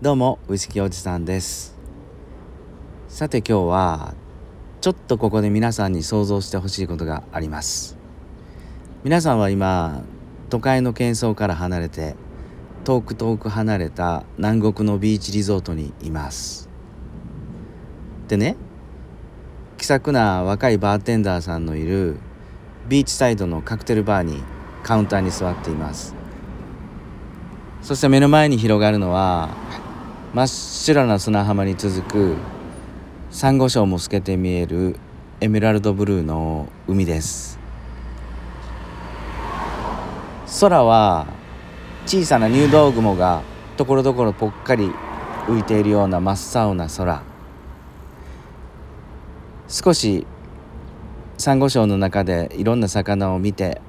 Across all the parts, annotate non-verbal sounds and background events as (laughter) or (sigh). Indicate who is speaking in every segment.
Speaker 1: どうもウイスキーおじさんです。さて今日はちょっとここで皆さんに想像してほしいことがあります。皆さんは今都会の喧騒から離れて遠く遠く離れた南国のビーチリゾートにいます。でね気さくな若いバーテンダーさんのいるビーチサイドのカクテルバーにカウンターに座っています。そして目の前に広がるのは真っ白な砂浜に続くサンゴ礁も透けて見えるエメラルドブルーの海です。空は小さな入道雲がところどころぽっかり浮いているような真っ青な空。少しサンゴ礁の中でいろんな魚を見て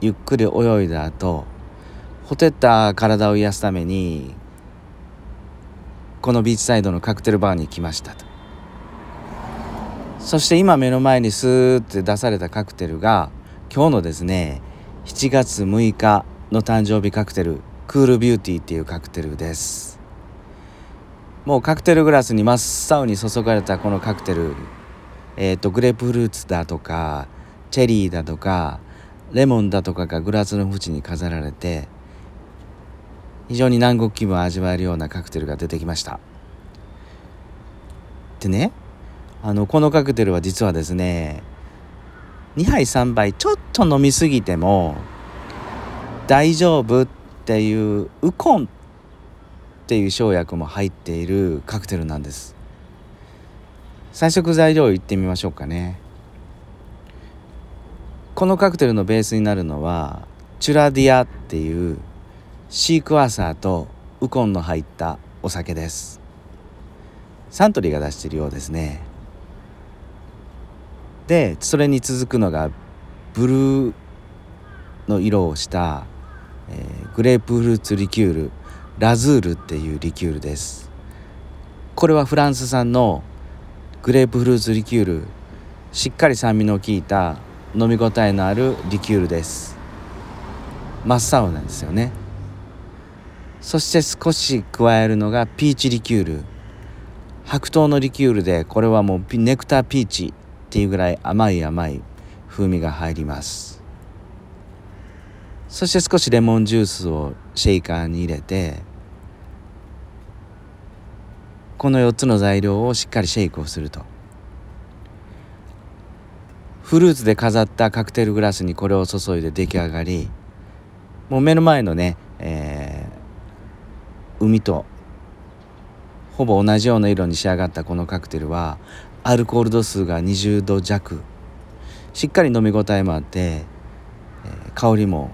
Speaker 1: ゆっくり泳いだ後ほてった体を癒すためにこのビーチサイドのカクテルバーに来ましたと。そして今目の前にスーッて出されたカクテルが今日のですね7月6日の誕生日カクテルクールビューティーっていうカクテルです。もうカクテルグラスに真っ青に注がれたこのカクテルえっ、ー、とグレープフルーツだとかチェリーだとかレモンだとかがグラスの縁に飾られて非常に南国気分を味わえるようなカクテルが出てきました。でねあのこのカクテルは実はですね2杯3杯ちょっと飲みすぎても大丈夫っていうウコンっていう生薬も入っているカクテルなんです。早速材料いってみましょうかね。このカクテルのベースになるのはチュラディアっていうシークワーサーとウコンの入ったお酒です。サントリーが出しているようですね。でそれに続くのがブルーの色をした、えー、グレープフルーツリキュールラズールっていうリキュールです。これはフランス産のグレープフルーツリキュールしっかり酸味の効いた飲み応えのあるリキュールです。真っ青なんですよね。そして少し加えるのがピーチリキュール。白桃のリキュールでこれはもうネクターピーチっていうぐらい甘い甘い風味が入ります。そして少しレモンジュースをシェイカーに入れてこの4つの材料をしっかりシェイクをすると。フルーツで飾ったカクテルグラスにこれを注いで出来上がり。もう目の前のね、えー海とほぼ同じような色に仕上がったこのカクテルはアルコール度数が20度弱。しっかり飲み応えもあって、香りも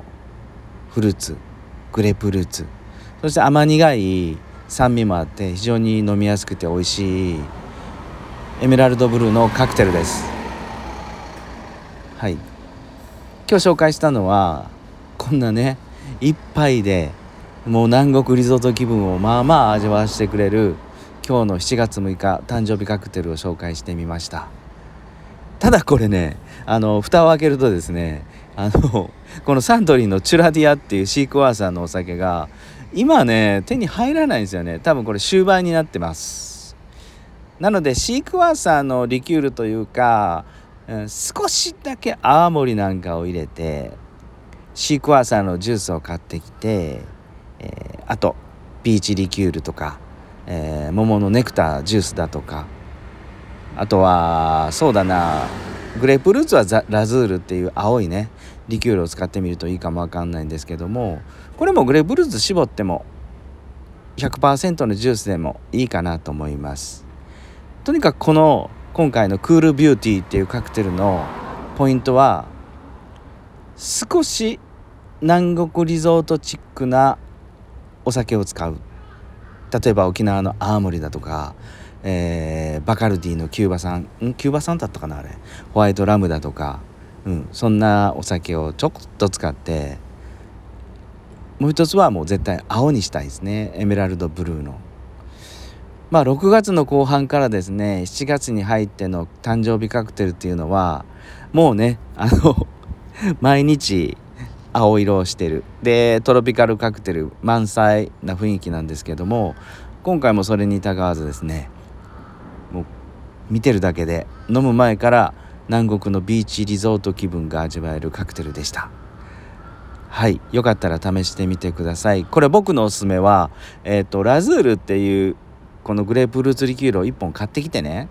Speaker 1: フルーツグレープフルーツ。そして甘苦い酸味もあって非常に飲みやすくて美味しいエメラルドブルーのカクテルです。はい。今日紹介したのはこんなね一杯でもう南国リゾート気分をまあまあ味わわせてくれる今日の7月6日誕生日カクテルを紹介してみました。ただこれねあの蓋を開けるとですねあのこのサントリーのチュラディアっていうシークワーサーのお酒が今ね手に入らないんですよね。多分これ終売になってます。なのでシークワーサーのリキュールというか、うん、少しだけ泡盛なんかを入れてシークワーサーのジュースを買ってきてえー、あとピーチリキュールとか、えー、桃のネクタージュースだとか。あとはそうだなグレープフルーツはザラズールっていう青いねリキュールを使ってみるといいかもわかんないんですけどもこれもグレープフルーツ絞っても100%のジュースでもいいかなと思います。とにかくこの今回のクールビューティーっていうカクテルのポイントは少し南国リゾートチックなお酒を使う。例えば沖縄の青森だとか、えー、バカルディのキューバ産ん。キューバ産だったかなあれ。ホワイトラムだとか、うん、そんなお酒をちょっと使って。もう一つはもう絶対青にしたいですね。エメラルドブルーの。まあ6月の後半からですね7月に入っての誕生日カクテルっていうのはもうねあの (laughs) 毎日青色をしてる。でトロピカルカクテル満載な雰囲気なんですけども今回もそれにたがわずですねもう見てるだけで飲む前から南国のビーチリゾート気分が味わえるカクテルでした。はいよかったら試してみてください。これ僕のおすすめはえっ、ー、とラズールっていうこのグレープフルーツリキュールを1本買ってきてね。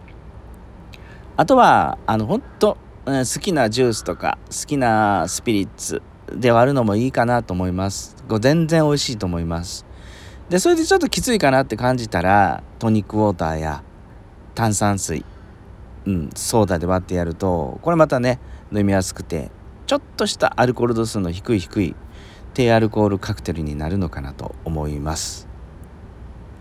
Speaker 1: あとはあのほんと好きなジュースとか好きなスピリッツで割るのもいいかなと思います。全然美味しいと思います。でそれでちょっときついかなって感じたらトニックウォーターや炭酸水、うん、ソーダで割ってやるとこれまたね飲みやすくてちょっとしたアルコール度数の低い低い低アルコールカクテルになるのかなと思います。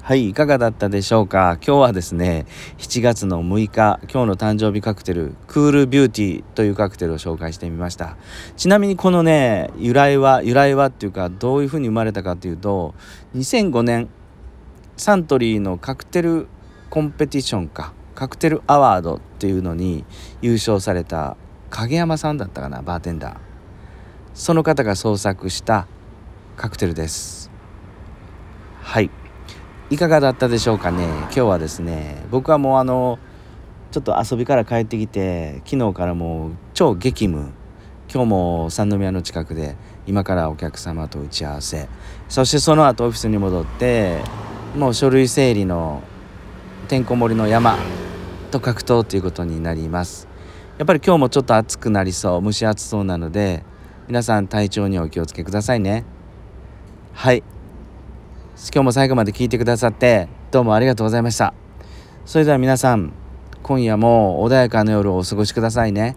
Speaker 1: はいいかがだったでしょうか？今日はですね7月の6日今日の誕生日カクテルクールビューティーというカクテルを紹介してみました。ちなみにこのね由来は由来はっていうかどういうふうに生まれたかというと2005年サントリーのカクテルコンペティションかカクテルアワードっていうのに優勝された影山さんだったかなバーテンダー。その方が創作したカクテルです。はい。いかがだったでしょうかね？今日はですね僕はもうあのちょっと遊びから帰ってきて昨日からもう超激務。今日も三宮の近くで今からお客様と打ち合わせ。そしてその後オフィスに戻ってもう書類整理のてんこ盛りの山と格闘ということになります。やっぱり今日もちょっと暑くなりそう蒸し暑そうなので皆さん体調にお気をつけくださいね。はい。今日も最後まで聞いてくださってどうもありがとうございました。それでは皆さん今夜も穏やかな夜をお過ごしくださいね。